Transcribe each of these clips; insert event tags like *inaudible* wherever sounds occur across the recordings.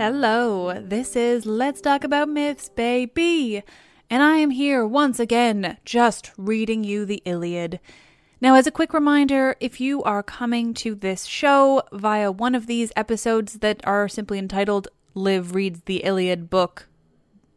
Hello, this is Let's Talk About Myths, baby. And I am here once again, just reading you the Iliad. Now, as a quick reminder, if you are coming to this show via one of these episodes that are simply entitled Liv Reads the Iliad book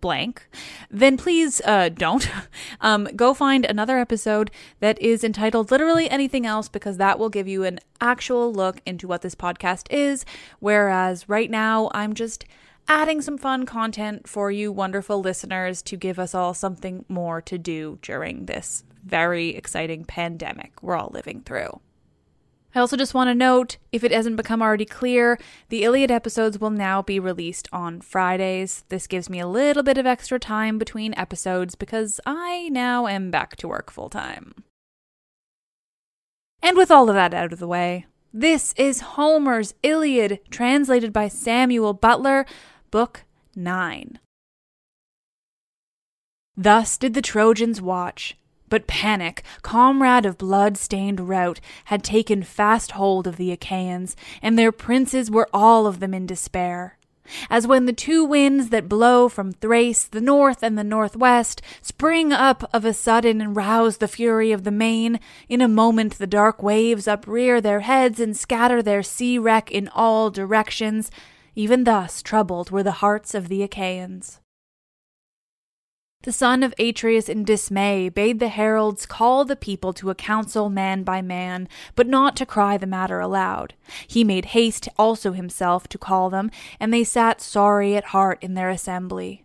blank, then please uh, don't. *laughs* Um, go find another episode that is entitled literally anything else because that will give you an actual look into what this podcast is. Whereas right now, I'm just adding some fun content for you wonderful listeners to give us all something more to do during this very exciting pandemic we're all living through. I also just want to note, if it hasn't become already clear, the Iliad episodes will now be released on Fridays. This gives me a little bit of extra time between episodes because I now am back to work full time. And with all of that out of the way, this is Homer's Iliad, translated by Samuel Butler, Book 9. Thus did the Trojans watch. But panic, comrade of blood stained rout, had taken fast hold of the Achaeans, and their princes were all of them in despair. As when the two winds that blow from Thrace, the north and the northwest, spring up of a sudden and rouse the fury of the main, in a moment the dark waves uprear their heads and scatter their sea wreck in all directions, even thus troubled were the hearts of the Achaeans. The son of Atreus in dismay bade the heralds call the people to a council man by man, but not to cry the matter aloud. He made haste also himself to call them, and they sat sorry at heart in their assembly.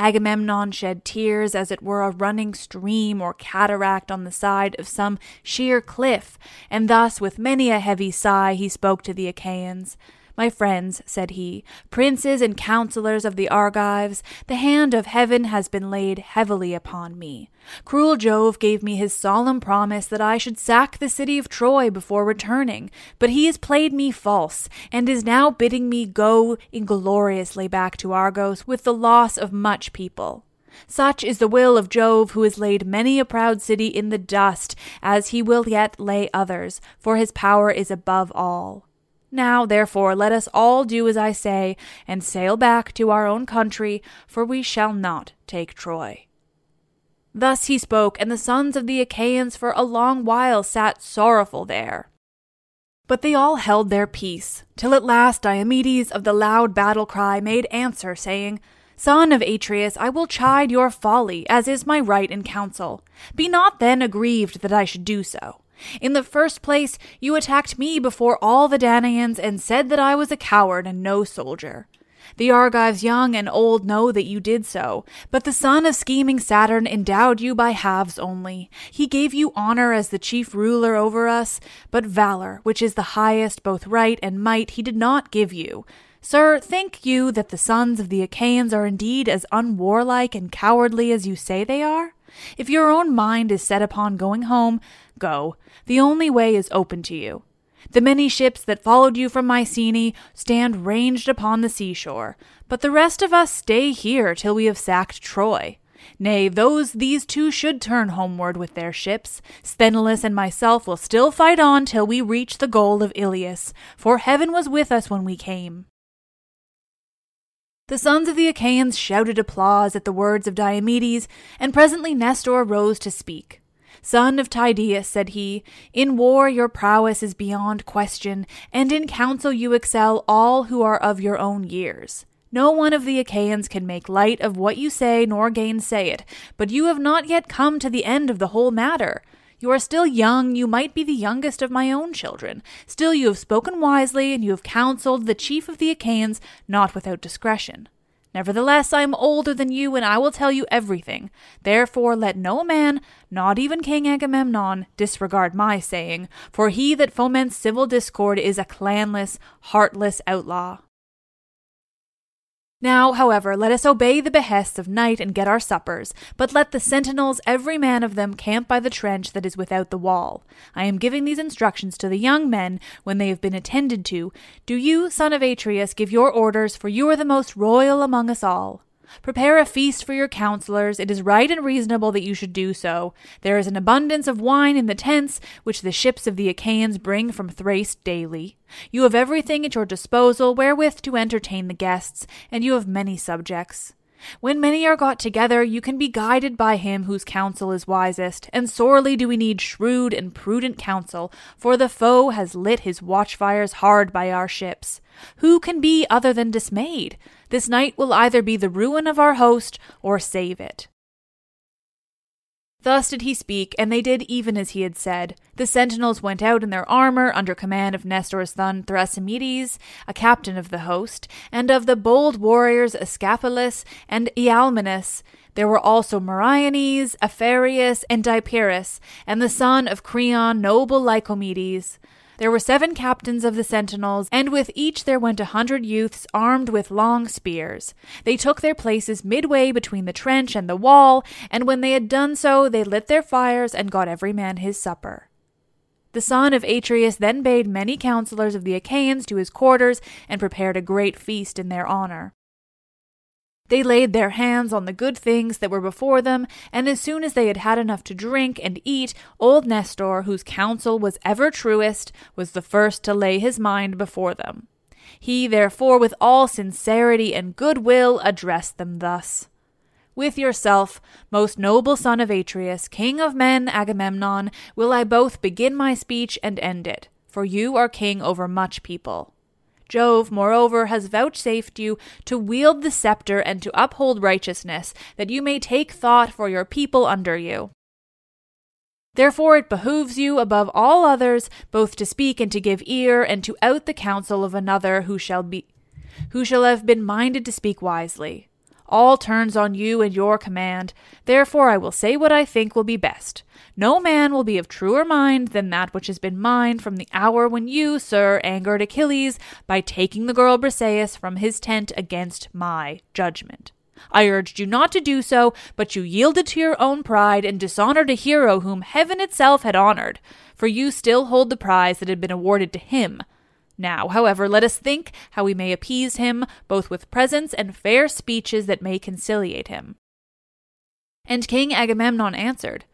Agamemnon shed tears as it were a running stream or cataract on the side of some sheer cliff, and thus with many a heavy sigh he spoke to the Achaeans. My friends, said he, princes and counselors of the Argives, the hand of heaven has been laid heavily upon me. Cruel Jove gave me his solemn promise that I should sack the city of Troy before returning, but he has played me false, and is now bidding me go ingloriously back to Argos with the loss of much people. Such is the will of Jove, who has laid many a proud city in the dust, as he will yet lay others, for his power is above all. Now, therefore, let us all do as I say, and sail back to our own country, for we shall not take Troy. Thus he spoke, and the sons of the Achaeans for a long while sat sorrowful there. But they all held their peace, till at last Diomedes of the loud battle cry made answer, saying, Son of Atreus, I will chide your folly, as is my right in council. Be not then aggrieved that I should do so. In the first place, you attacked me before all the Danaans and said that I was a coward and no soldier. The Argives young and old know that you did so, but the son of scheming Saturn endowed you by halves only. He gave you honor as the chief ruler over us, but valor, which is the highest both right and might, he did not give you. Sir, think you that the sons of the Achaeans are indeed as unwarlike and cowardly as you say they are? If your own mind is set upon going home, go. The only way is open to you. The many ships that followed you from Mycenae stand ranged upon the seashore, but the rest of us stay here till we have sacked Troy. Nay, those these two should turn homeward with their ships. Sthenelus and myself will still fight on till we reach the goal of Ilius, for heaven was with us when we came. The sons of the Achaeans shouted applause at the words of Diomedes, and presently Nestor rose to speak. Son of Tydeus, said he, in war your prowess is beyond question, and in counsel you excel all who are of your own years. No one of the Achaeans can make light of what you say nor gainsay it, but you have not yet come to the end of the whole matter. You are still young, you might be the youngest of my own children. Still, you have spoken wisely, and you have counseled the chief of the Achaeans not without discretion. Nevertheless, I am older than you, and I will tell you everything. Therefore, let no man, not even King Agamemnon, disregard my saying, for he that foments civil discord is a clanless, heartless outlaw. Now, however, let us obey the behests of night and get our suppers, but let the sentinels, every man of them, camp by the trench that is without the wall. I am giving these instructions to the young men when they have been attended to. Do you, son of Atreus, give your orders, for you are the most royal among us all. Prepare a feast for your counselors. It is right and reasonable that you should do so. There is an abundance of wine in the tents, which the ships of the Achaeans bring from Thrace daily. You have everything at your disposal wherewith to entertain the guests, and you have many subjects. When many are got together, you can be guided by him whose counsel is wisest, and sorely do we need shrewd and prudent counsel, for the foe has lit his watchfires hard by our ships. Who can be other than dismayed? This night will either be the ruin of our host or save it. Thus did he speak, and they did even as he had said. The sentinels went out in their armor under command of Nestor's son Thrasymedes, a captain of the host, and of the bold warriors Ascalaphus and Ialmenus. There were also Meriones, Aphareus, and Deipyrus, and the son of Creon, noble Lycomedes. There were seven captains of the sentinels, and with each there went a hundred youths armed with long spears. They took their places midway between the trench and the wall, and when they had done so, they lit their fires and got every man his supper. The son of Atreus then bade many counsellors of the Achaeans to his quarters, and prepared a great feast in their honour. They laid their hands on the good things that were before them, and as soon as they had had enough to drink and eat, old Nestor, whose counsel was ever truest, was the first to lay his mind before them. He therefore, with all sincerity and good will, addressed them thus. With yourself, most noble son of Atreus, king of men, Agamemnon, will I both begin my speech and end it, for you are king over much people. Jove, moreover, has vouchsafed you to wield the scepter and to uphold righteousness, that you may take thought for your people under you. Therefore it behooves you above all others both to speak and to give ear, and to out the counsel of another who shall be who shall have been minded to speak wisely. All turns on you and your command, therefore I will say what I think will be best. No man will be of truer mind than that which has been mine from the hour when you, sir, angered Achilles by taking the girl Briseis from his tent against my judgment. I urged you not to do so, but you yielded to your own pride and dishonored a hero whom heaven itself had honored, for you still hold the prize that had been awarded to him. Now, however, let us think how we may appease him, both with presents and fair speeches that may conciliate him. And King Agamemnon answered,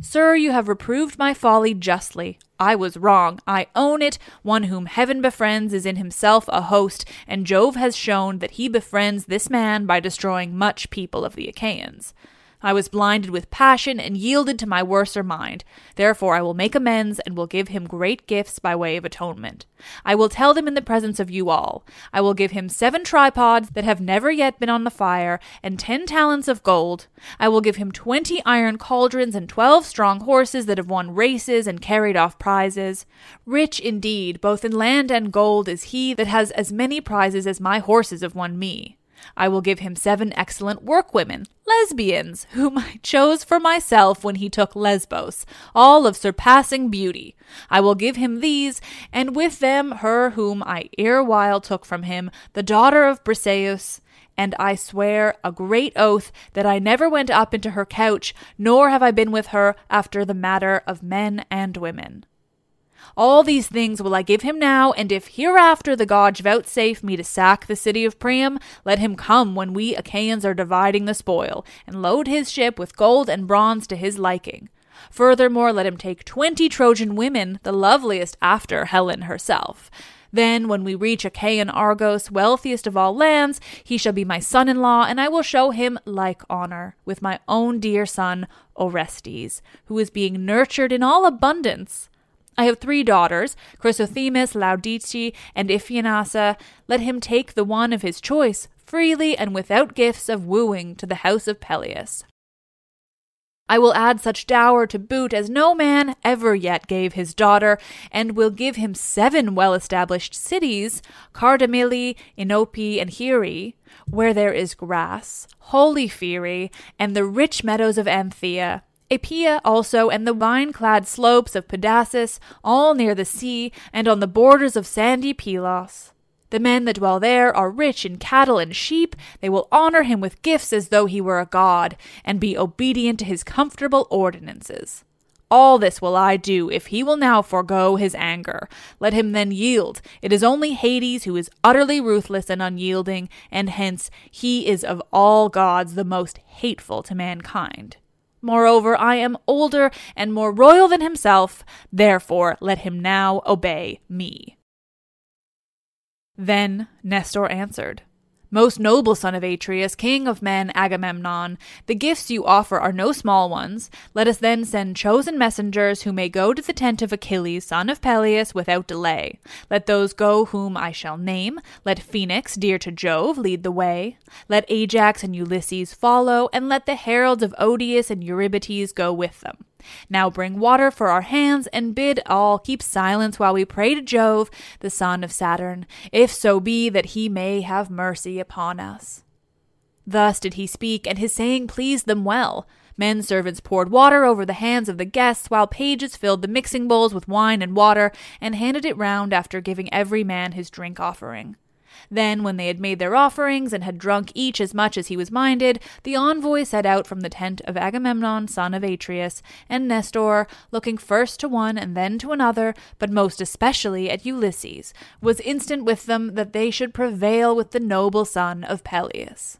Sir, you have reproved my folly justly. I was wrong. I own it. One whom heaven befriends is in himself a host, and Jove has shown that he befriends this man by destroying much people of the Achaeans. I was blinded with passion and yielded to my worser mind. Therefore, I will make amends and will give him great gifts by way of atonement. I will tell them in the presence of you all. I will give him seven tripods that have never yet been on the fire, and ten talents of gold. I will give him twenty iron cauldrons and twelve strong horses that have won races and carried off prizes. Rich indeed, both in land and gold, is he that has as many prizes as my horses have won me. I will give him seven excellent workwomen, lesbians, whom I chose for myself when he took Lesbos, all of surpassing beauty. I will give him these, and with them her whom I erewhile took from him, the daughter of Briseus. And I swear a great oath that I never went up into her couch, nor have I been with her after the matter of men and women. All these things will I give him now, and if hereafter the gods vouchsafe me to sack the city of Priam, let him come when we Achaeans are dividing the spoil, and load his ship with gold and bronze to his liking. Furthermore, let him take twenty Trojan women, the loveliest after Helen herself. Then, when we reach Achaean Argos, wealthiest of all lands, he shall be my son in law, and I will show him like honor, with my own dear son, Orestes, who is being nurtured in all abundance. I have three daughters, Chrysothemis, Laodice, and Iphianassa. Let him take the one of his choice, freely and without gifts of wooing, to the house of Peleus. I will add such dower to boot as no man ever yet gave his daughter, and will give him seven well established cities, Cardamyle, Enope, and Hire, where there is grass, holy Pheræ, and the rich meadows of Anthea Aepea also, and the vine clad slopes of Pedasus, all near the sea, and on the borders of sandy Pylos. The men that dwell there are rich in cattle and sheep. They will honor him with gifts as though he were a god, and be obedient to his comfortable ordinances. All this will I do if he will now forego his anger. Let him then yield. It is only Hades who is utterly ruthless and unyielding, and hence he is of all gods the most hateful to mankind. Moreover, I am older and more royal than himself, therefore let him now obey me. Then Nestor answered, most noble son of Atreus, king of men Agamemnon, the gifts you offer are no small ones. Let us then send chosen messengers who may go to the tent of Achilles, son of Peleus, without delay. Let those go whom I shall name. Let Phoenix, dear to Jove, lead the way. Let Ajax and Ulysses follow, and let the heralds of Odius and Eurybates go with them. Now bring water for our hands, and bid all keep silence while we pray to Jove, the son of Saturn, if so be that he may have mercy upon us. Thus did he speak, and his saying pleased them well. Men servants poured water over the hands of the guests, while pages filled the mixing bowls with wine and water, and handed it round after giving every man his drink offering. Then, when they had made their offerings and had drunk each as much as he was minded, the envoy set out from the tent of Agamemnon, son of Atreus, and Nestor, looking first to one and then to another, but most especially at Ulysses, was instant with them that they should prevail with the noble son of Peleus.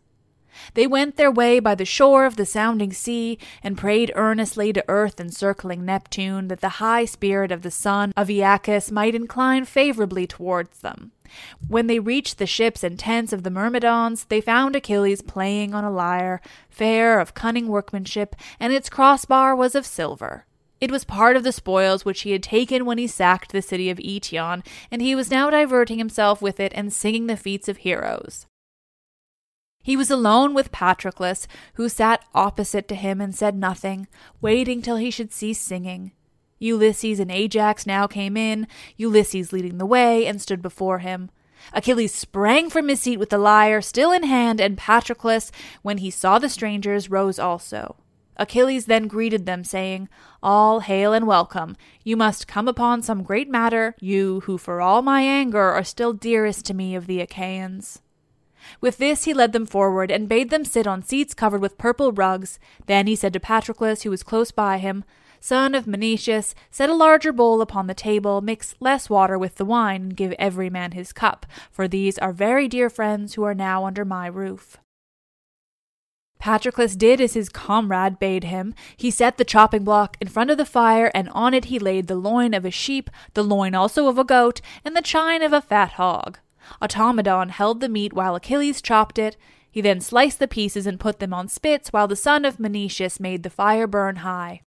They went their way by the shore of the sounding sea, and prayed earnestly to earth encircling Neptune that the high spirit of the son of Aeacus might incline favorably towards them. When they reached the ships and tents of the Myrmidons, they found Achilles playing on a lyre, fair of cunning workmanship, and its crossbar was of silver. It was part of the spoils which he had taken when he sacked the city of Eetion, and he was now diverting himself with it and singing the feats of heroes. He was alone with Patroclus, who sat opposite to him and said nothing, waiting till he should cease singing. Ulysses and Ajax now came in, Ulysses leading the way, and stood before him. Achilles sprang from his seat with the lyre still in hand, and Patroclus, when he saw the strangers, rose also. Achilles then greeted them, saying, All hail and welcome. You must come upon some great matter, you who for all my anger are still dearest to me of the Achaeans. With this he led them forward, and bade them sit on seats covered with purple rugs. Then he said to Patroclus, who was close by him, Son of Menoetius, set a larger bowl upon the table, mix less water with the wine, and give every man his cup, for these are very dear friends who are now under my roof. Patroclus did as his comrade bade him. He set the chopping block in front of the fire, and on it he laid the loin of a sheep, the loin also of a goat, and the chine of a fat hog. Automedon held the meat while Achilles chopped it. He then sliced the pieces and put them on spits, while the son of Menoetius made the fire burn high.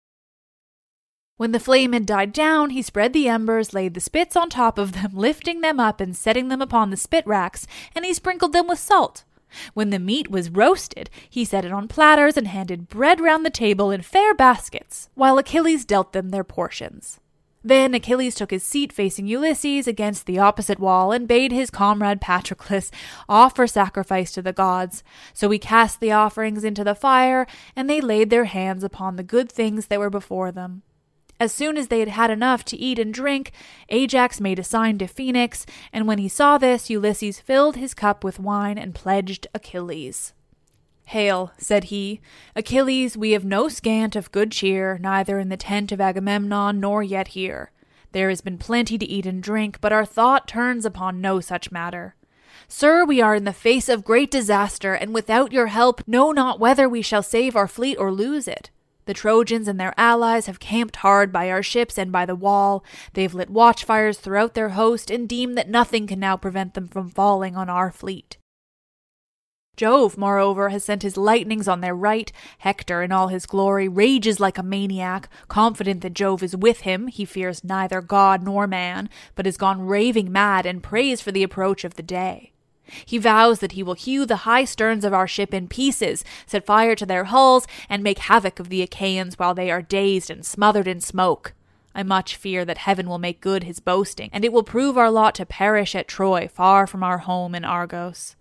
When the flame had died down, he spread the embers, laid the spits on top of them, *laughs* lifting them up and setting them upon the spit racks, and he sprinkled them with salt. When the meat was roasted, he set it on platters and handed bread round the table in fair baskets, while Achilles dealt them their portions. Then Achilles took his seat facing Ulysses against the opposite wall and bade his comrade Patroclus offer sacrifice to the gods. So he cast the offerings into the fire, and they laid their hands upon the good things that were before them. As soon as they had had enough to eat and drink, Ajax made a sign to Phoenix, and when he saw this, Ulysses filled his cup with wine and pledged Achilles. Hail, said he, Achilles, we have no scant of good cheer, neither in the tent of Agamemnon nor yet here. There has been plenty to eat and drink, but our thought turns upon no such matter. Sir, we are in the face of great disaster, and without your help know not whether we shall save our fleet or lose it. The Trojans and their allies have camped hard by our ships and by the wall. They have lit watchfires throughout their host, and deem that nothing can now prevent them from falling on our fleet. Jove, moreover, has sent his lightnings on their right. Hector, in all his glory, rages like a maniac. Confident that Jove is with him, he fears neither god nor man, but has gone raving mad and prays for the approach of the day. He vows that he will hew the high sterns of our ship in pieces, set fire to their hulls, and make havoc of the Achaeans while they are dazed and smothered in smoke. I much fear that heaven will make good his boasting, and it will prove our lot to perish at Troy, far from our home in Argos.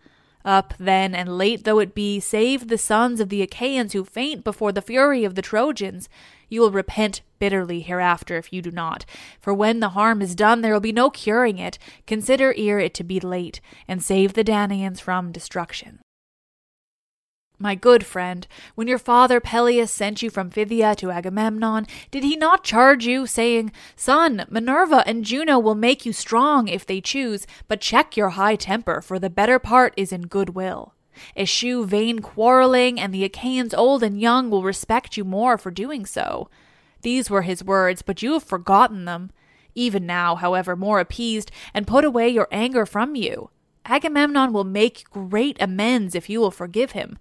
Up, then, and late though it be, save the sons of the Achaeans who faint before the fury of the Trojans. You will repent bitterly hereafter if you do not. For when the harm is done, there will be no curing it. Consider ere it to be late, and save the Danaans from destruction. My good friend, when your father Peleus sent you from Phthia to Agamemnon, did he not charge you, saying, Son, Minerva and Juno will make you strong if they choose, but check your high temper, for the better part is in good will? Eschew vain quarreling, and the Achaeans old and young will respect you more for doing so. These were his words, but you have forgotten them. Even now, however, more appeased, and put away your anger from you. Agamemnon will make great amends if you will forgive him.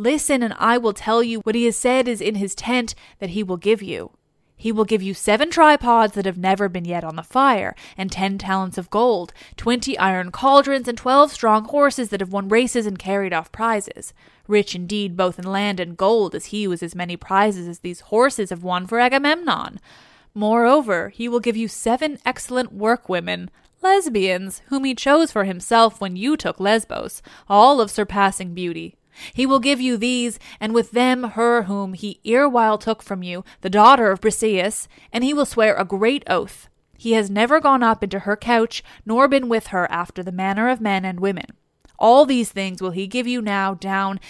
Listen, and I will tell you what he has said is in his tent that he will give you. He will give you seven tripods that have never been yet on the fire, and ten talents of gold, twenty iron cauldrons, and twelve strong horses that have won races and carried off prizes. Rich indeed both in land and gold, as he was as many prizes as these horses have won for Agamemnon. Moreover, he will give you seven excellent workwomen, lesbians, whom he chose for himself when you took Lesbos, all of surpassing beauty. He will give you these, and with them her whom he erewhile took from you, the daughter of Briseis, and he will swear a great oath. He has never gone up into her couch, nor been with her after the manner of men and women. All these things will he give you now down,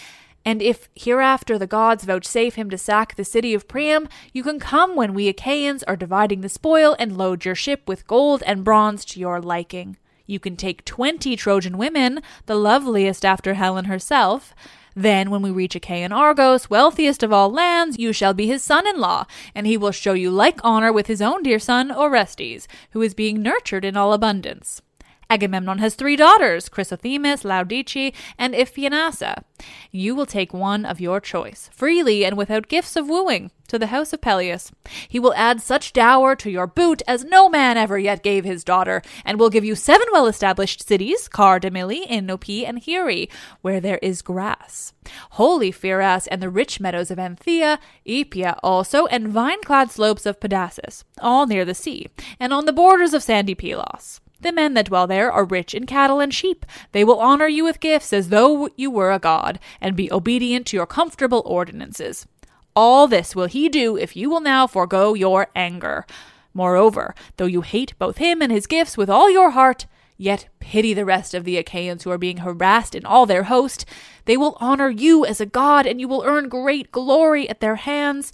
and if hereafter the gods vouchsafe him to sack the city of Priam, you can come when we Achaeans are dividing the spoil and load your ship with gold and bronze to your liking. You can take twenty Trojan women, the loveliest after Helen herself. Then, when we reach Achaean Argos, wealthiest of all lands, you shall be his son in law, and he will show you like honor with his own dear son, Orestes, who is being nurtured in all abundance. Agamemnon has three daughters, Chrysothemis, Laodice, and Iphianassa. You will take one of your choice, freely and without gifts of wooing, to the house of Peleus. He will add such dower to your boot as no man ever yet gave his daughter, and will give you seven well established cities, Cardamyle, Enope, and Hire, where there is grass. Holy Pheras and the rich meadows of Anthea, Aepea also, and vine clad slopes of Pedasus, all near the sea, and on the borders of sandy Pylos. The men that dwell there are rich in cattle and sheep. They will honor you with gifts as though you were a god, and be obedient to your comfortable ordinances. All this will he do if you will now forego your anger. Moreover, though you hate both him and his gifts with all your heart, yet pity the rest of the Achaeans who are being harassed in all their host. They will honor you as a god, and you will earn great glory at their hands.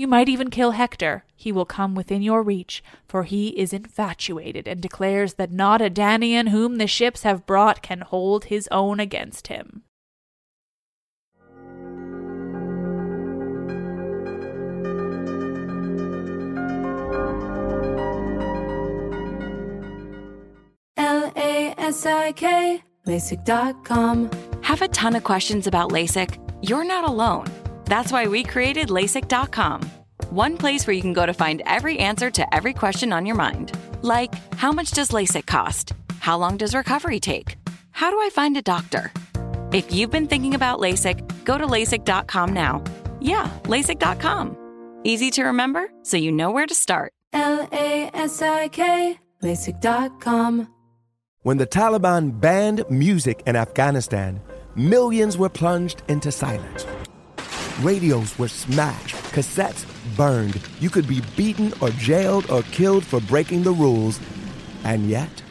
You might even kill Hector. He will come within your reach, for he is infatuated and declares that not a Danaan whom the ships have brought can hold his own against him. L A S I K, LASIK.com. Have a ton of questions about LASIK? You're not alone. That's why we created LASIK.com. One place where you can go to find every answer to every question on your mind. Like, how much does LASIK cost? How long does recovery take? How do I find a doctor? If you've been thinking about LASIK, go to LASIK.com now. Yeah, LASIK.com. Easy to remember, so you know where to start. L-A-S-I-K, LASIK.com. When the Taliban banned music in Afghanistan, millions were plunged into silence. Radios were smashed, cassettes burned. You could be beaten or jailed or killed for breaking the rules. And yet,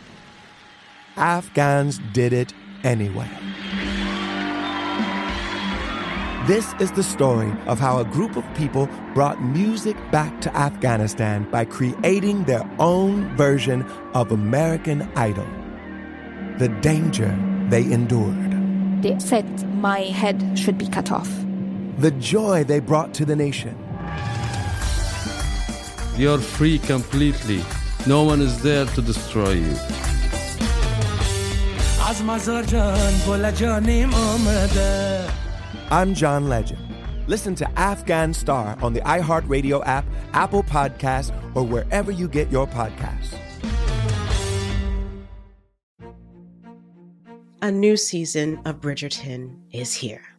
Afghans did it anyway. This is the story of how a group of people brought music back to Afghanistan by creating their own version of American Idol. The danger they endured, They said my head should be cut off the joy they brought to the nation. You're free completely. No one is there to destroy you. I'm John Legend. Listen to Afghan Star on the iHeartRadio app, Apple Podcast, or wherever you get your podcasts. A new season of Bridgerton is here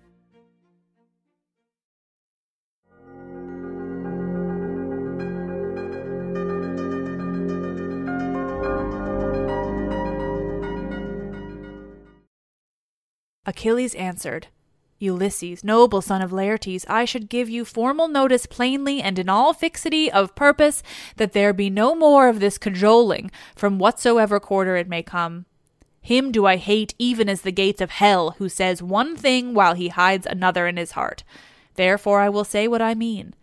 Achilles answered, Ulysses, noble son of Laertes, I should give you formal notice plainly and in all fixity of purpose that there be no more of this cajoling from whatsoever quarter it may come. Him do I hate even as the gates of hell, who says one thing while he hides another in his heart. Therefore I will say what I mean.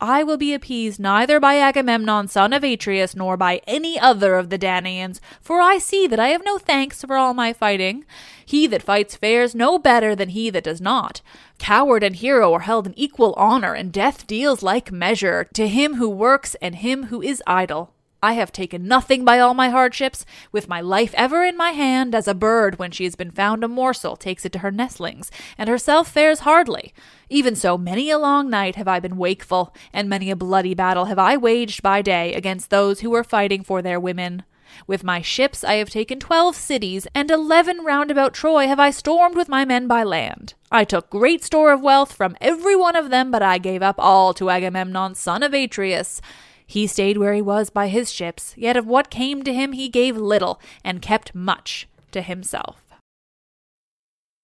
I will be appeased neither by Agamemnon son of Atreus nor by any other of the Danaans, for I see that I have no thanks for all my fighting. He that fights fares no better than he that does not. Coward and hero are held in equal honor, and death deals like measure to him who works and him who is idle. I have taken nothing by all my hardships, with my life ever in my hand, as a bird, when she has been found a morsel, takes it to her nestlings, and herself fares hardly. Even so, many a long night have I been wakeful, and many a bloody battle have I waged by day against those who were fighting for their women. With my ships I have taken twelve cities, and eleven round about Troy have I stormed with my men by land. I took great store of wealth from every one of them, but I gave up all to Agamemnon son of Atreus. He stayed where he was by his ships, yet of what came to him he gave little, and kept much to himself.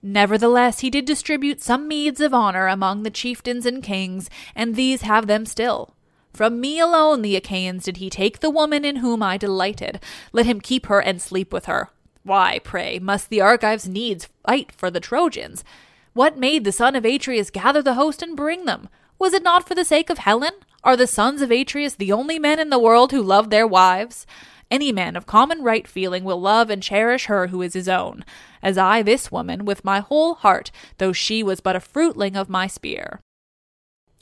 Nevertheless, he did distribute some meeds of honor among the chieftains and kings, and these have them still. From me alone the Achaeans did he take the woman in whom I delighted. Let him keep her and sleep with her. Why, pray, must the Argives needs fight for the Trojans? What made the son of Atreus gather the host and bring them? Was it not for the sake of Helen? Are the sons of Atreus the only men in the world who love their wives? Any man of common right feeling will love and cherish her who is his own, as I this woman with my whole heart, though she was but a fruitling of my spear.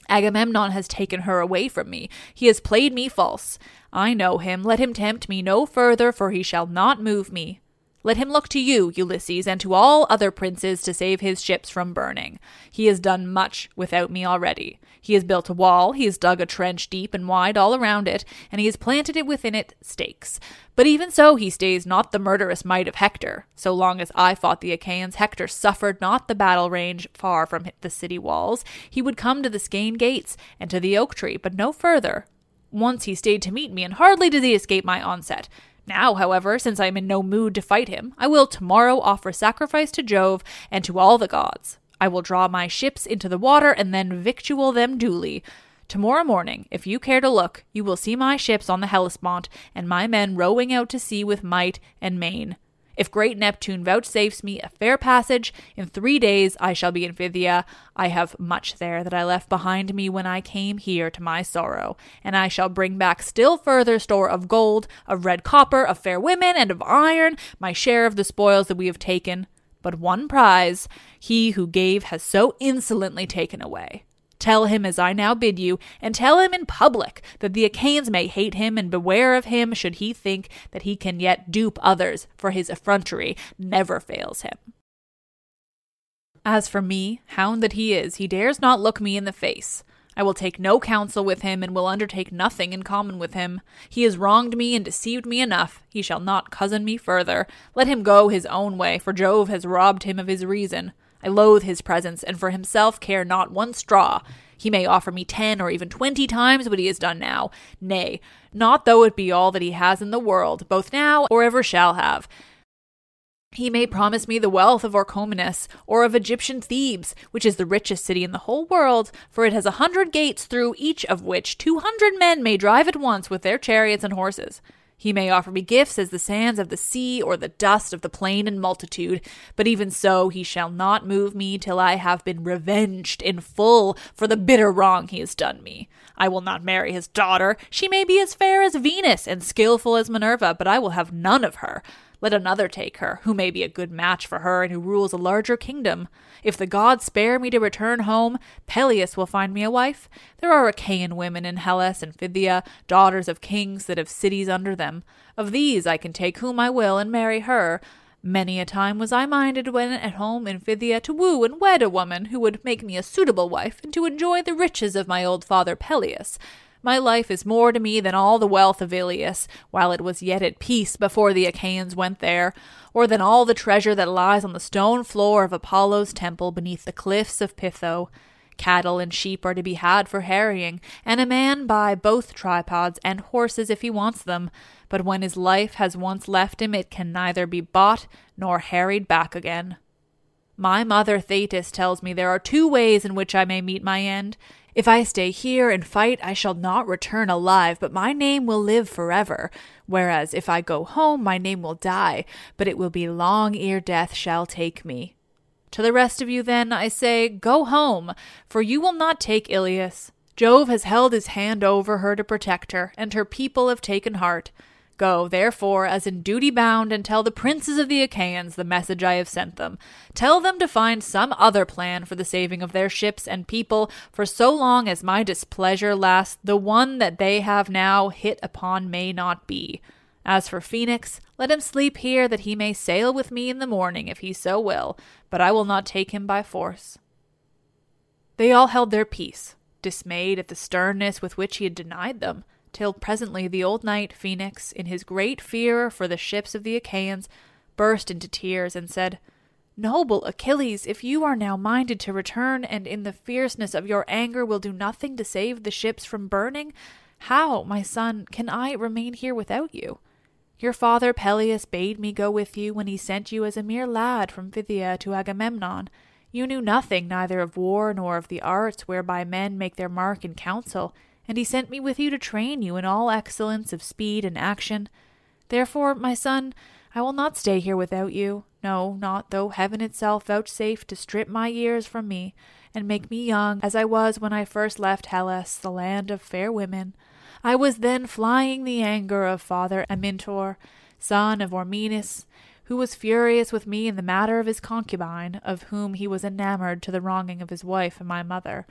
Agamemnon has taken her away from me. He has played me false. I know him. Let him tempt me no further, for he shall not move me. Let him look to you, Ulysses, and to all other princes to save his ships from burning. He has done much without me already. He has built a wall, he has dug a trench deep and wide all around it, and he has planted it within it stakes. But even so, he stays not the murderous might of Hector. So long as I fought the Achaeans, Hector suffered not the battle range far from the city walls. He would come to the Scaean gates and to the oak tree, but no further. Once he stayed to meet me, and hardly did he escape my onset. Now, however, since I am in no mood to fight him, I will tomorrow offer sacrifice to Jove and to all the gods. I will draw my ships into the water and then victual them duly. Tomorrow morning, if you care to look, you will see my ships on the Hellespont and my men rowing out to sea with might and main. If great Neptune vouchsafes me a fair passage, in three days I shall be in Phthia. I have much there that I left behind me when I came here to my sorrow, and I shall bring back still further store of gold, of red copper, of fair women, and of iron, my share of the spoils that we have taken. But one prize he who gave has so insolently taken away. Tell him as I now bid you, and tell him in public that the Achaeans may hate him, and beware of him should he think that he can yet dupe others, for his effrontery never fails him. As for me, hound that he is, he dares not look me in the face. I will take no counsel with him, and will undertake nothing in common with him. He has wronged me and deceived me enough. He shall not cozen me further. Let him go his own way, for Jove has robbed him of his reason. I loathe his presence, and for himself care not one straw. He may offer me ten or even twenty times what he has done now. Nay, not though it be all that he has in the world, both now or ever shall have. He may promise me the wealth of Orchomenus, or of Egyptian Thebes, which is the richest city in the whole world, for it has a hundred gates through each of which two hundred men may drive at once with their chariots and horses. He may offer me gifts as the sands of the sea or the dust of the plain in multitude, but even so he shall not move me till I have been revenged in full for the bitter wrong he has done me. I will not marry his daughter. She may be as fair as Venus and skilful as Minerva, but I will have none of her. Let another take her, who may be a good match for her and who rules a larger kingdom. If the gods spare me to return home, Peleus will find me a wife. There are Achaean women in Hellas and Phthia, daughters of kings that have cities under them. Of these I can take whom I will and marry her. Many a time was I minded when at home in Phthia to woo and wed a woman who would make me a suitable wife and to enjoy the riches of my old father Peleus. My life is more to me than all the wealth of Ilius, while it was yet at peace before the Achaeans went there, or than all the treasure that lies on the stone floor of Apollo's temple beneath the cliffs of Pytho. Cattle and sheep are to be had for harrying, and a man buy both tripods and horses if he wants them, but when his life has once left him, it can neither be bought nor harried back again. My mother Thetis tells me there are two ways in which I may meet my end. If I stay here and fight, I shall not return alive, but my name will live forever. Whereas if I go home, my name will die, but it will be long ere death shall take me. To the rest of you, then, I say, go home, for you will not take Ilius. Jove has held his hand over her to protect her, and her people have taken heart. Go, therefore, as in duty bound, and tell the princes of the Achaeans the message I have sent them. Tell them to find some other plan for the saving of their ships and people, for so long as my displeasure lasts, the one that they have now hit upon may not be. As for Phoenix, let him sleep here that he may sail with me in the morning if he so will, but I will not take him by force. They all held their peace, dismayed at the sternness with which he had denied them till presently the old knight Phoenix, in his great fear for the ships of the Achaeans, burst into tears and said, Noble Achilles, if you are now minded to return, and in the fierceness of your anger will do nothing to save the ships from burning, how, my son, can I remain here without you? Your father Peleus bade me go with you when he sent you as a mere lad from Phthia to Agamemnon. You knew nothing neither of war nor of the arts whereby men make their mark in council, and he sent me with you to train you in all excellence of speed and action. Therefore, my son, I will not stay here without you, no, not though heaven itself vouchsafe to strip my years from me, and make me young as I was when I first left Hellas, the land of fair women. I was then flying the anger of Father Amyntor, son of Ormenus, who was furious with me in the matter of his concubine, of whom he was enamored to the wronging of his wife and my mother.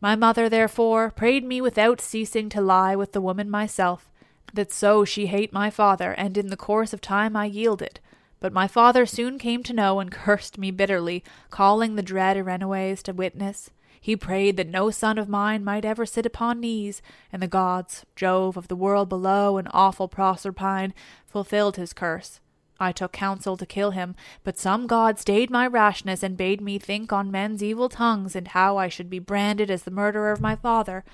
My mother, therefore, prayed me without ceasing to lie with the woman myself, that so she hate my father, and in the course of time I yielded. But my father soon came to know and *laughs* cursed me bitterly, calling the dread Erinyes to witness. He prayed that no son of mine might ever sit upon knees, and the gods, Jove of the world below and awful Proserpine, fulfilled his curse. I took counsel to kill him, but some god stayed my rashness and bade me think on men's evil tongues and how I should be branded as the murderer of my father.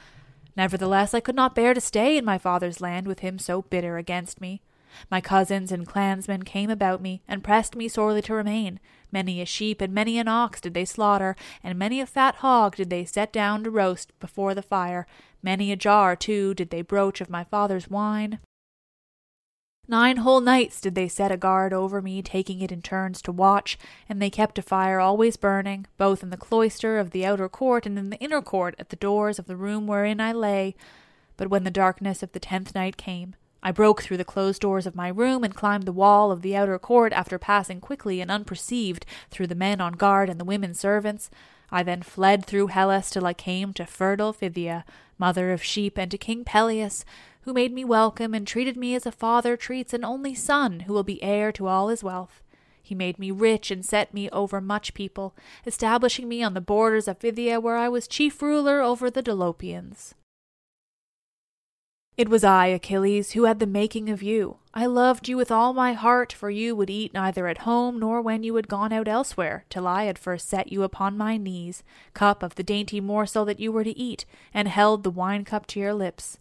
Nevertheless, I could not bear to stay in my father's land with him so bitter against me. My cousins and clansmen came about me, and pressed me sorely to remain. Many a sheep and many an ox did they slaughter, and many a fat hog did they set down to roast before the fire. Many a jar, too, did they broach of my father's wine. Nine whole nights did they set a guard over me, taking it in turns to watch, and they kept a fire always burning, both in the cloister of the outer court and in the inner court at the doors of the room wherein I lay. But when the darkness of the tenth night came, I broke through the closed doors of my room and climbed the wall of the outer court after passing quickly and unperceived through the men on guard and the women servants. I then fled through Hellas till I came to fertile Phthia, mother of sheep, and to King Peleus, who made me welcome and treated me as a father treats an only son who will be heir to all his wealth. He made me rich and set me over much people, establishing me on the borders of Phthia, where I was chief ruler over the Dolopians. It was I, Achilles, who had the making of you. I loved you with all my heart, for you would eat neither at home nor when you had gone out elsewhere, till I had first set you upon my knees, cup of the dainty morsel that you were to eat, and held the wine cup to your lips.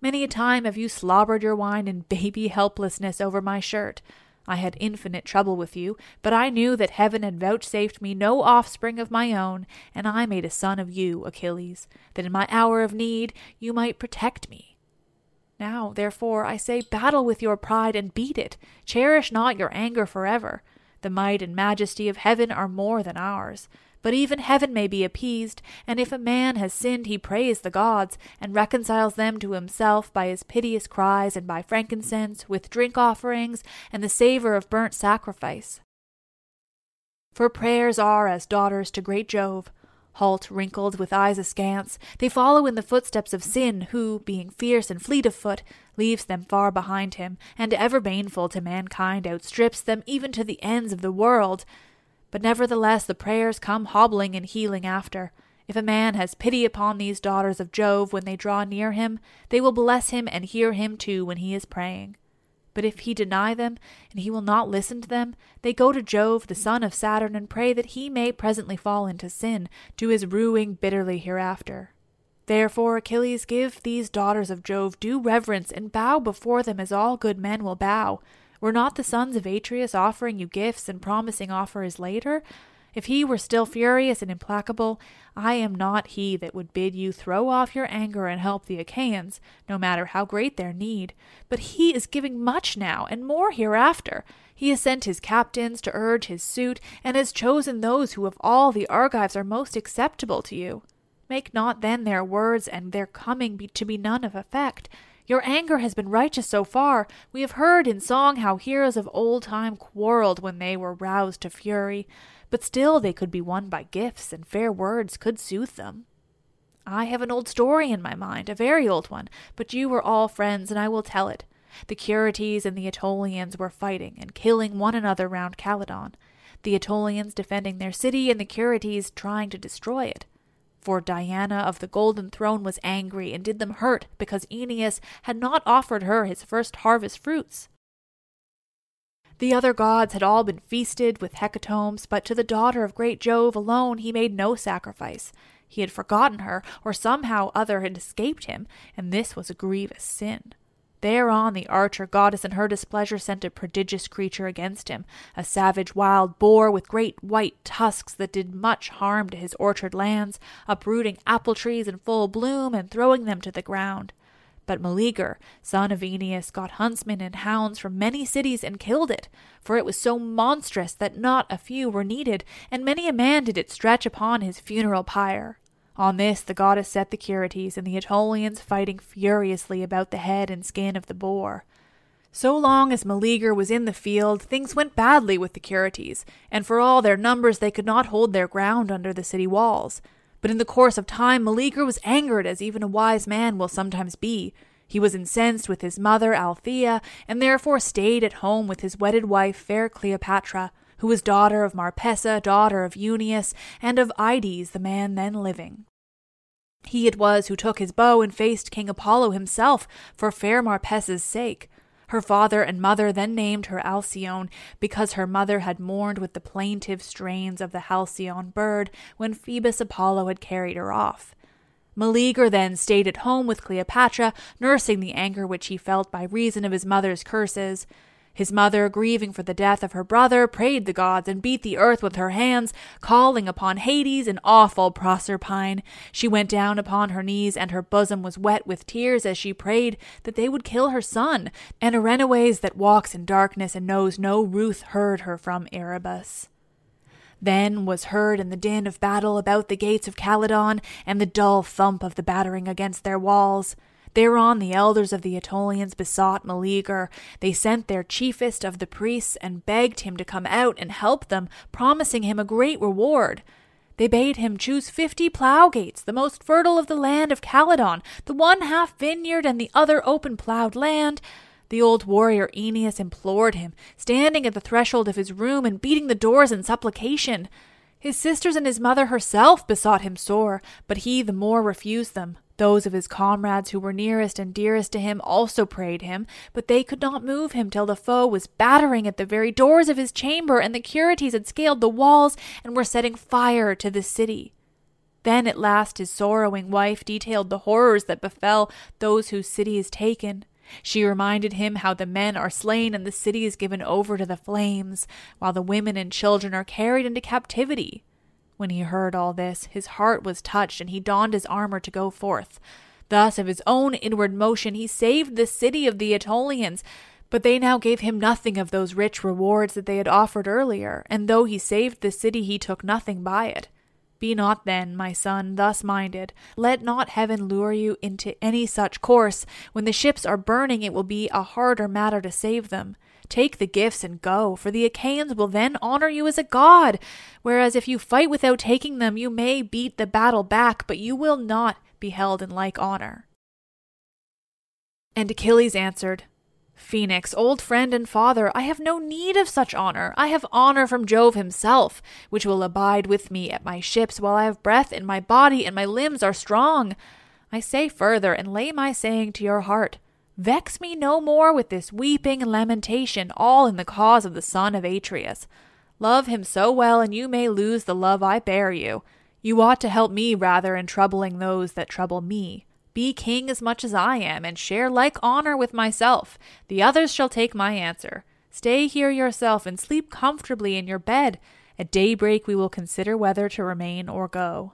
Many a time have you slobbered your wine in baby helplessness over my shirt. I had infinite trouble with you, but I knew that heaven had vouchsafed me no offspring of my own, and I made a son of you, Achilles, that in my hour of need you might protect me. Now, therefore, I say, battle with your pride and beat it. Cherish not your anger forever. The might and majesty of heaven are more than ours. But even heaven may be appeased, and if a man has sinned, he prays the gods, and reconciles them to himself by his piteous cries and by frankincense, with drink offerings, and the savour of burnt sacrifice. For prayers are as daughters to great Jove, halt, wrinkled, with eyes askance, they follow in the footsteps of sin, who, being fierce and fleet of foot, leaves them far behind him, and ever baneful to mankind outstrips them even to the ends of the world. But nevertheless the prayers come hobbling and healing after. If a man has pity upon these daughters of Jove when they draw near him, they will bless him and hear him too when he is praying. But if he deny them, and he will not listen to them, they go to Jove, the son of Saturn, and pray that he may presently fall into sin, to his ruing bitterly hereafter. Therefore, Achilles, give these daughters of Jove due reverence, and bow before them as all good men will bow. Were not the sons of Atreus offering you gifts and promising offers later? If he were still furious and implacable, I am not he that would bid you throw off your anger and help the Achaeans, no matter how great their need. But he is giving much now, and more hereafter. He has sent his captains to urge his suit, and has chosen those who of all the Argives are most acceptable to you. Make not then their words and their coming be to be none of effect. Your anger has been righteous so far. We have heard in song how heroes of old time quarrelled when they were roused to fury but still they could be won by gifts, and fair words could soothe them. I have an old story in my mind, a very old one, but you were all friends, and I will tell it. The Curetes and the Aetolians were fighting and killing one another round Calydon, the Aetolians defending their city, and the Curetes trying to destroy it. For Diana of the Golden Throne was angry and did them hurt because Oeneus had not offered her his first harvest fruits. The other gods had all been feasted with hecatombs, but to the daughter of great Jove alone he made no sacrifice. He had forgotten her, or somehow other had escaped him, and this was a grievous sin. Thereon the archer goddess in her displeasure sent a prodigious creature against him, a savage wild boar with great white tusks that did much harm to his orchard lands, uprooting apple trees in full bloom and throwing them to the ground. But Meleager, son of Oeneus, got huntsmen and hounds from many cities and killed it, for it was so monstrous that not a few were needed, and many a man did it stretch upon his funeral pyre. On this the goddess set the Curetes and the Aetolians fighting furiously about the head and skin of the boar. So long as Meleager was in the field, things went badly with the Curetes, and for all their numbers they could not hold their ground under the city walls. But in the course of time, Meleager was angered, as even a wise man will sometimes be. He was incensed with his mother Althea, and therefore stayed at home with his wedded wife, fair Cleopatra, who was daughter of Marpessa, daughter of Euenus, and of Ides, the man then living. He it was who took his bow and faced King Apollo himself for fair Marpessa's sake. Her father and mother then named her Alcyone, because her mother had mourned with the plaintive strains of the halcyon bird when Phoebus Apollo had carried her off. Meleager then stayed at home with Cleopatra, nursing the anger which he felt by reason of his mother's curses. His mother, grieving for the death of her brother, prayed the gods and beat the earth with her hands, calling upon Hades and awful Proserpine. She went down upon her knees, and her bosom was wet with tears as she prayed that they would kill her son. And a Erinys that walks in darkness and knows no ruth heard her from Erebus. Then was heard in the din of battle about the gates of Calydon, and the dull thump of the battering against their walls. Thereon the elders of the Aetolians besought Meleager. They sent their chiefest of the priests and begged him to come out and help them, promising him a great reward. They bade him choose fifty plowgates, the most fertile of the land of Calydon, the one half vineyard and the other open ploughed land. The old warrior Oeneus implored him, standing at the threshold of his room and beating the doors in supplication. His sisters and his mother herself besought him sore, but he the more refused them. Those of his comrades who were nearest and dearest to him also prayed him, but they could not move him till the foe was battering at the very doors of his chamber, and the Curetes had scaled the walls and were setting fire to the city. Then at last his sorrowing wife detailed the horrors that befell those whose city is taken. She reminded him how the men are slain and the city is given over to the flames, while the women and children are carried into captivity. When he heard all this, his heart was touched, and he donned his armor to go forth. Thus, of his own inward motion, he saved the city of the Aetolians. But they now gave him nothing of those rich rewards that they had offered earlier, and though he saved the city, he took nothing by it. Be not then, my son, thus minded. Let not heaven lure you into any such course. When the ships are burning, it will be a harder matter to save them. Take the gifts and go, for the Achaeans will then honor you as a god. Whereas if you fight without taking them, you may beat the battle back, but you will not be held in like honor. And Achilles answered, Phoenix, old friend and father, I have no need of such honor. I have honor from Jove himself, which will abide with me at my ships while I have breath in my body and my limbs are strong. I say further, and lay my saying to your heart. Vex me no more with this weeping and lamentation, all in the cause of the son of Atreus. Love him so well, and you may lose the love I bear you. You ought to help me rather in troubling those that trouble me. Be king as much as I am, and share like honor with myself. The others shall take my answer. Stay here yourself, and sleep comfortably in your bed. At daybreak we will consider whether to remain or go.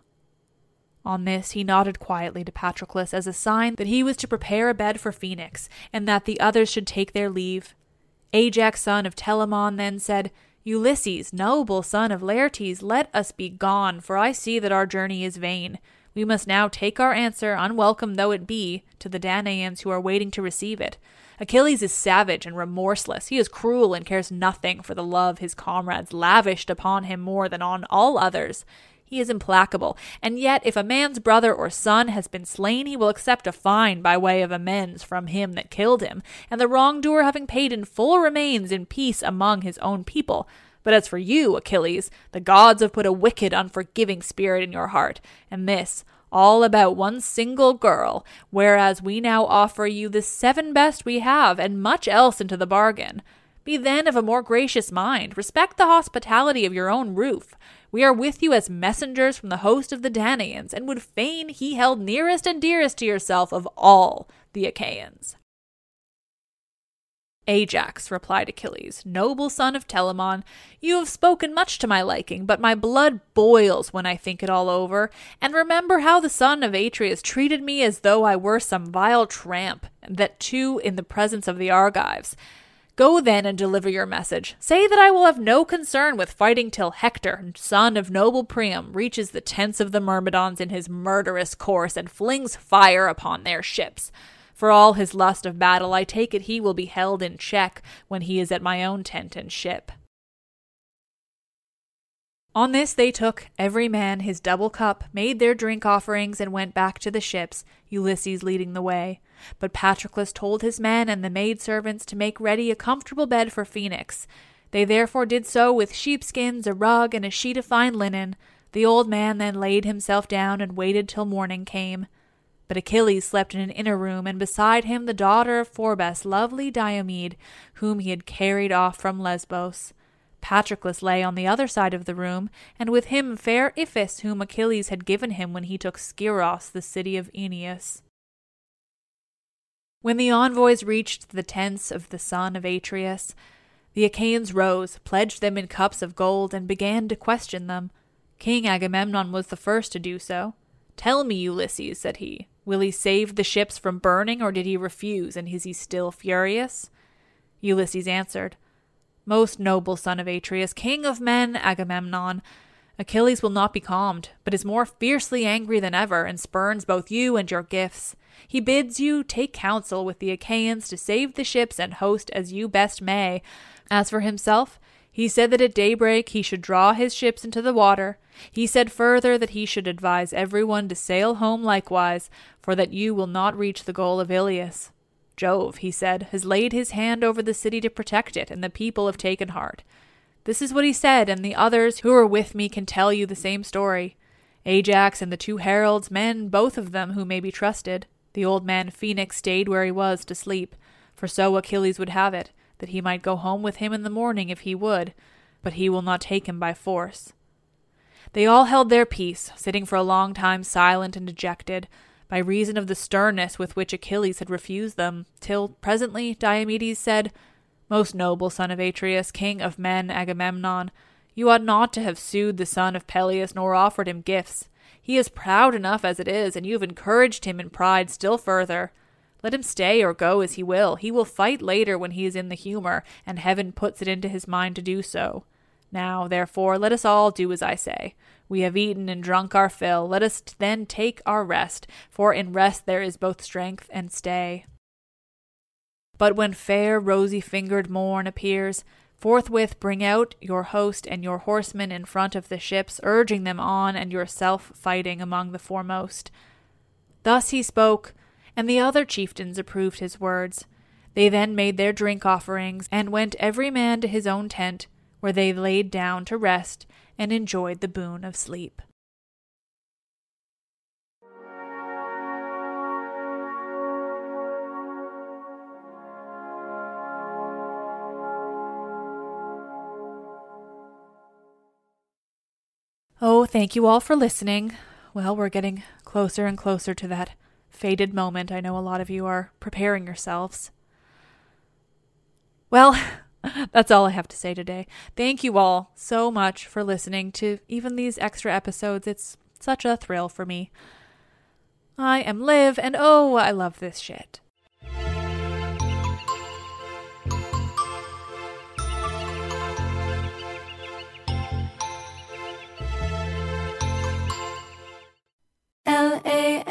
On this he nodded quietly to Patroclus as a sign that he was to prepare a bed for Phoenix, and that the others should take their leave. Ajax, son of Telamon, then said, Ulysses, noble son of Laertes, let us be gone, for I see that our journey is vain. We must now take our answer, unwelcome though it be, to the Danaans who are waiting to receive it. Achilles is savage and remorseless. He is cruel and cares nothing for the love his comrades lavished upon him more than on all others. He is implacable, and yet if a man's brother or son has been slain, he will accept a fine by way of amends from him that killed him, and the wrongdoer having paid in full remains in peace among his own people. But as for you, Achilles, the gods have put a wicked, unforgiving spirit in your heart, and this all about one single girl, whereas we now offer you the seven best we have, and much else into the bargain. Be then of a more gracious mind. Respect the hospitality of your own roof. We are with you as messengers from the host of the Danaans, and would fain he held nearest and dearest to yourself of all the Achaeans. Ajax, replied Achilles, noble son of Telamon, you have spoken much to my liking, but my blood boils when I think it all over, and remember how the son of Atreus treated me as though I were some vile tramp, that too in the presence of the Argives. Go then and deliver your message. Say that I will have no concern with fighting till Hector, son of noble Priam, reaches the tents of the Myrmidons in his murderous course and flings fire upon their ships. For all his lust of battle, I take it he will be held in check when he is at my own tent and ship. On this they took, every man, his double cup, made their drink offerings, and went back to the ships, Ulysses leading the way. But Patroclus told his men and the maidservants to make ready a comfortable bed for Phoenix. They therefore did so with sheepskins, a rug, and a sheet of fine linen. The old man then laid himself down and waited till morning came. But Achilles slept in an inner room, and beside him the daughter of Phorbas, lovely Diomede, whom he had carried off from Lesbos. Patroclus lay on the other side of the room, and with him fair Iphis, whom Achilles had given him when he took Scyros, the city of Enyeus. When the envoys reached the tents of the son of Atreus, the Achaeans rose, pledged them in cups of gold, and began to question them. King Agamemnon was the first to do so. Tell me, Ulysses, said he, will he save the ships from burning, or did he refuse, and is he still furious? Ulysses answered, Most noble son of Atreus, king of men, Agamemnon, Achilles will not be calmed, but is more fiercely angry than ever, and spurns both you and your gifts. He bids you take counsel with the Achaeans to save the ships and host as you best may. As for himself, he said that at daybreak he should draw his ships into the water. He said further that he should advise everyone to sail home likewise, for that you will not reach the goal of Ilius. Jove, he said, has laid his hand over the city to protect it, and the people have taken heart. This is what he said, and the others who are with me can tell you the same story. Ajax and the two heralds, men both of them who may be trusted. The old man Phoenix stayed where he was to sleep, for so Achilles would have it, that he might go home with him in the morning if he would, but he will not take him by force. They all held their peace, sitting for a long time silent and dejected, by reason of the sternness with which Achilles had refused them, till presently Diomedes said, Most noble son of Atreus, king of men, Agamemnon, you ought not to have sued the son of Peleus nor offered him gifts. He is proud enough as it is, and you have encouraged him in pride still further. Let him stay or go as he will. He will fight later when he is in the humor, and heaven puts it into his mind to do so. Now, therefore, let us all do as I say. We have eaten and drunk our fill. Let us then take our rest, for in rest there is both strength and stay. But when fair, rosy fingered morn appears, forthwith bring out your host and your horsemen in front of the ships, urging them on, and yourself fighting among the foremost. Thus he spoke, and the other chieftains approved his words. They then made their drink offerings, and went every man to his own tent, where they laid down to rest and enjoyed the boon of sleep. Oh, thank you all for listening. Well, we're getting closer and closer to that fated moment. I know a lot of you are preparing yourselves. Well, *laughs* that's all I have to say today. Thank you all so much for listening to even these extra episodes. It's such a thrill for me. I am Liv, and oh, I love this shit.